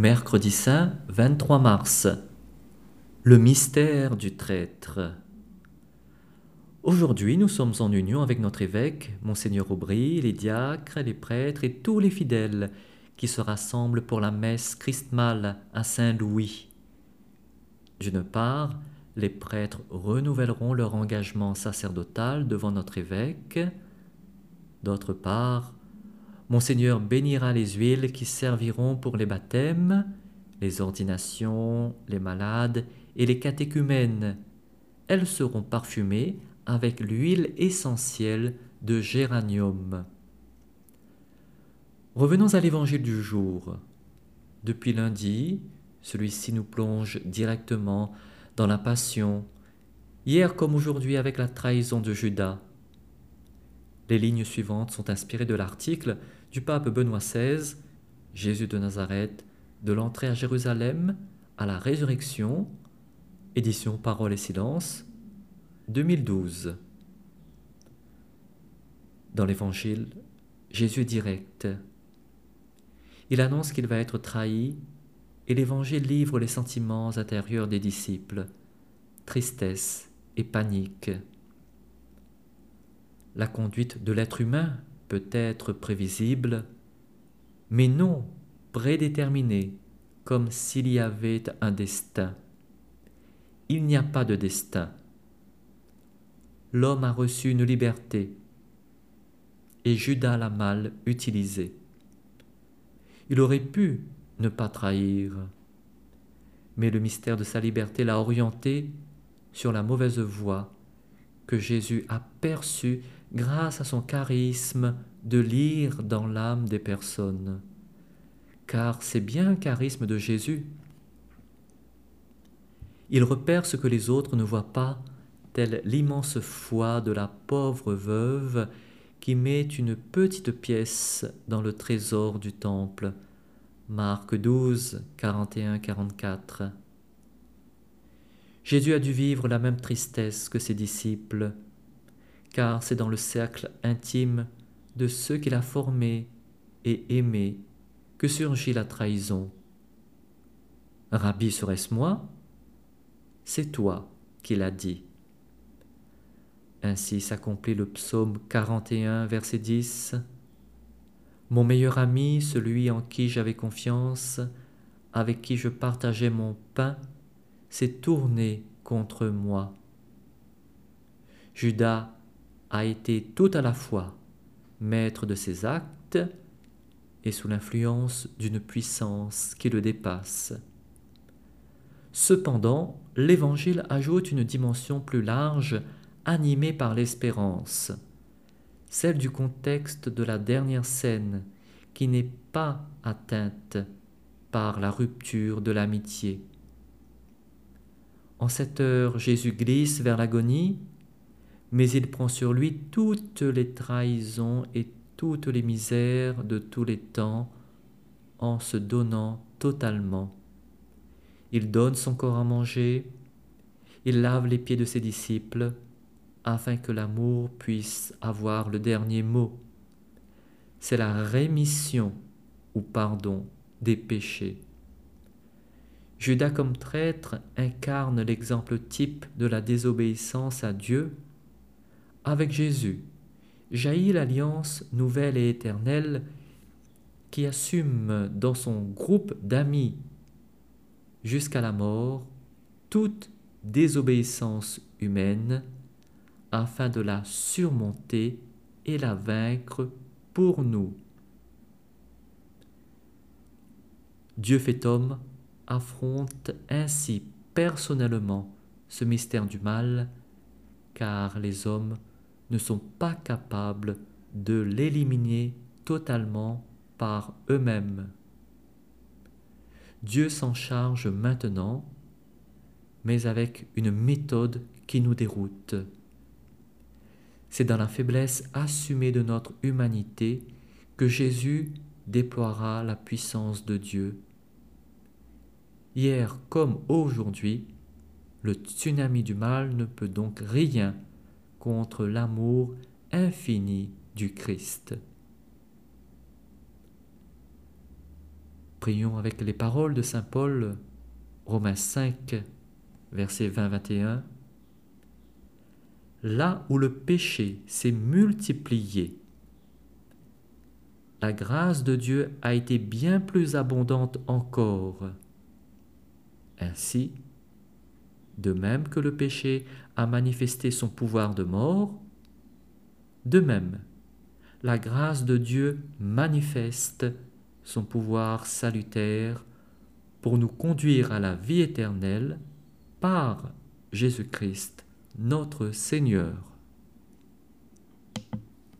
Mercredi saint 23 mars. Le mystère du traître. Aujourd'hui, nous sommes en union avec notre évêque, Monseigneur Aubry, les diacres, les prêtres et tous les fidèles qui se rassemblent pour la messe christmale à Saint-Louis. D'une part, les prêtres renouvelleront leur engagement sacerdotal devant notre évêque. D'autre part, Monseigneur bénira les huiles qui serviront pour les baptêmes, les ordinations, les malades et les catéchumènes. Elles seront parfumées avec l'huile essentielle de géranium. Revenons à l'évangile du jour. Depuis lundi, celui-ci nous plonge directement dans la passion, hier comme aujourd'hui avec la trahison de Judas. Les lignes suivantes sont inspirées de l'article du pape Benoît XVI, Jésus de Nazareth, de l'entrée à Jérusalem à la résurrection, édition Parole et Silence, 2012. Dans l'Évangile, Jésus direct. Il annonce qu'il va être trahi et l'Évangile livre les sentiments intérieurs des disciples, tristesse et panique. La conduite de l'être humain peut être prévisible, mais non prédéterminée, comme s'il y avait un destin. Il n'y a pas de destin. L'homme a reçu une liberté, et Judas l'a mal utilisée. Il aurait pu ne pas trahir, mais le mystère de sa liberté l'a orienté sur la mauvaise voie Jésus a perçue grâce à son charisme de lire dans l'âme des personnes. Car c'est bien un charisme de Jésus. Il repère ce que les autres ne voient pas, telle l'immense foi de la pauvre veuve qui met une petite pièce dans le trésor du temple. Marc 12, 41-44. Jésus a dû vivre la même tristesse que ses disciples car c'est dans le cercle intime de ceux qu'il a formés et aimés que surgit la trahison. Rabbi, serait-ce moi? C'est toi qui l'as dit. Ainsi s'accomplit le psaume 41, verset 10. Mon meilleur ami, celui en qui j'avais confiance, avec qui je partageais mon pain, s'est tourné contre moi. Judas a été tout à la fois maître de ses actes et sous l'influence d'une puissance qui le dépasse. Cependant, l'Évangile ajoute une dimension plus large animée par l'espérance, celle du contexte de la dernière scène qui n'est pas atteinte par la rupture de l'amitié. En cette heure, Jésus glisse vers l'agonie mais il prend sur lui toutes les trahisons et toutes les misères de tous les temps en se donnant totalement. Il donne son corps à manger, il lave les pieds de ses disciples, afin que l'amour puisse avoir le dernier mot. C'est la rémission ou pardon des péchés. Judas comme traître incarne l'exemple type de la désobéissance à Dieu avec Jésus jaillit l'alliance nouvelle et éternelle qui assume dans son groupe d'amis jusqu'à la mort toute désobéissance humaine afin de la surmonter et la vaincre pour nous. Dieu fait homme affronte ainsi personnellement ce mystère du mal, car les hommes ne sont pas capables de l'éliminer totalement par eux-mêmes. Dieu s'en charge maintenant, mais avec une méthode qui nous déroute. C'est dans la faiblesse assumée de notre humanité que Jésus déploiera la puissance de Dieu. Hier comme aujourd'hui, le tsunami du mal ne peut donc rien contre l'amour infini du Christ. Prions avec les paroles de Saint Paul, Romains 5, versets 20-21. Là où le péché s'est multiplié, la grâce de Dieu a été bien plus abondante encore. Ainsi, de même que le péché a manifesté son pouvoir de mort, de même, la grâce de Dieu manifeste son pouvoir salutaire pour nous conduire à la vie éternelle par Jésus-Christ, notre Seigneur.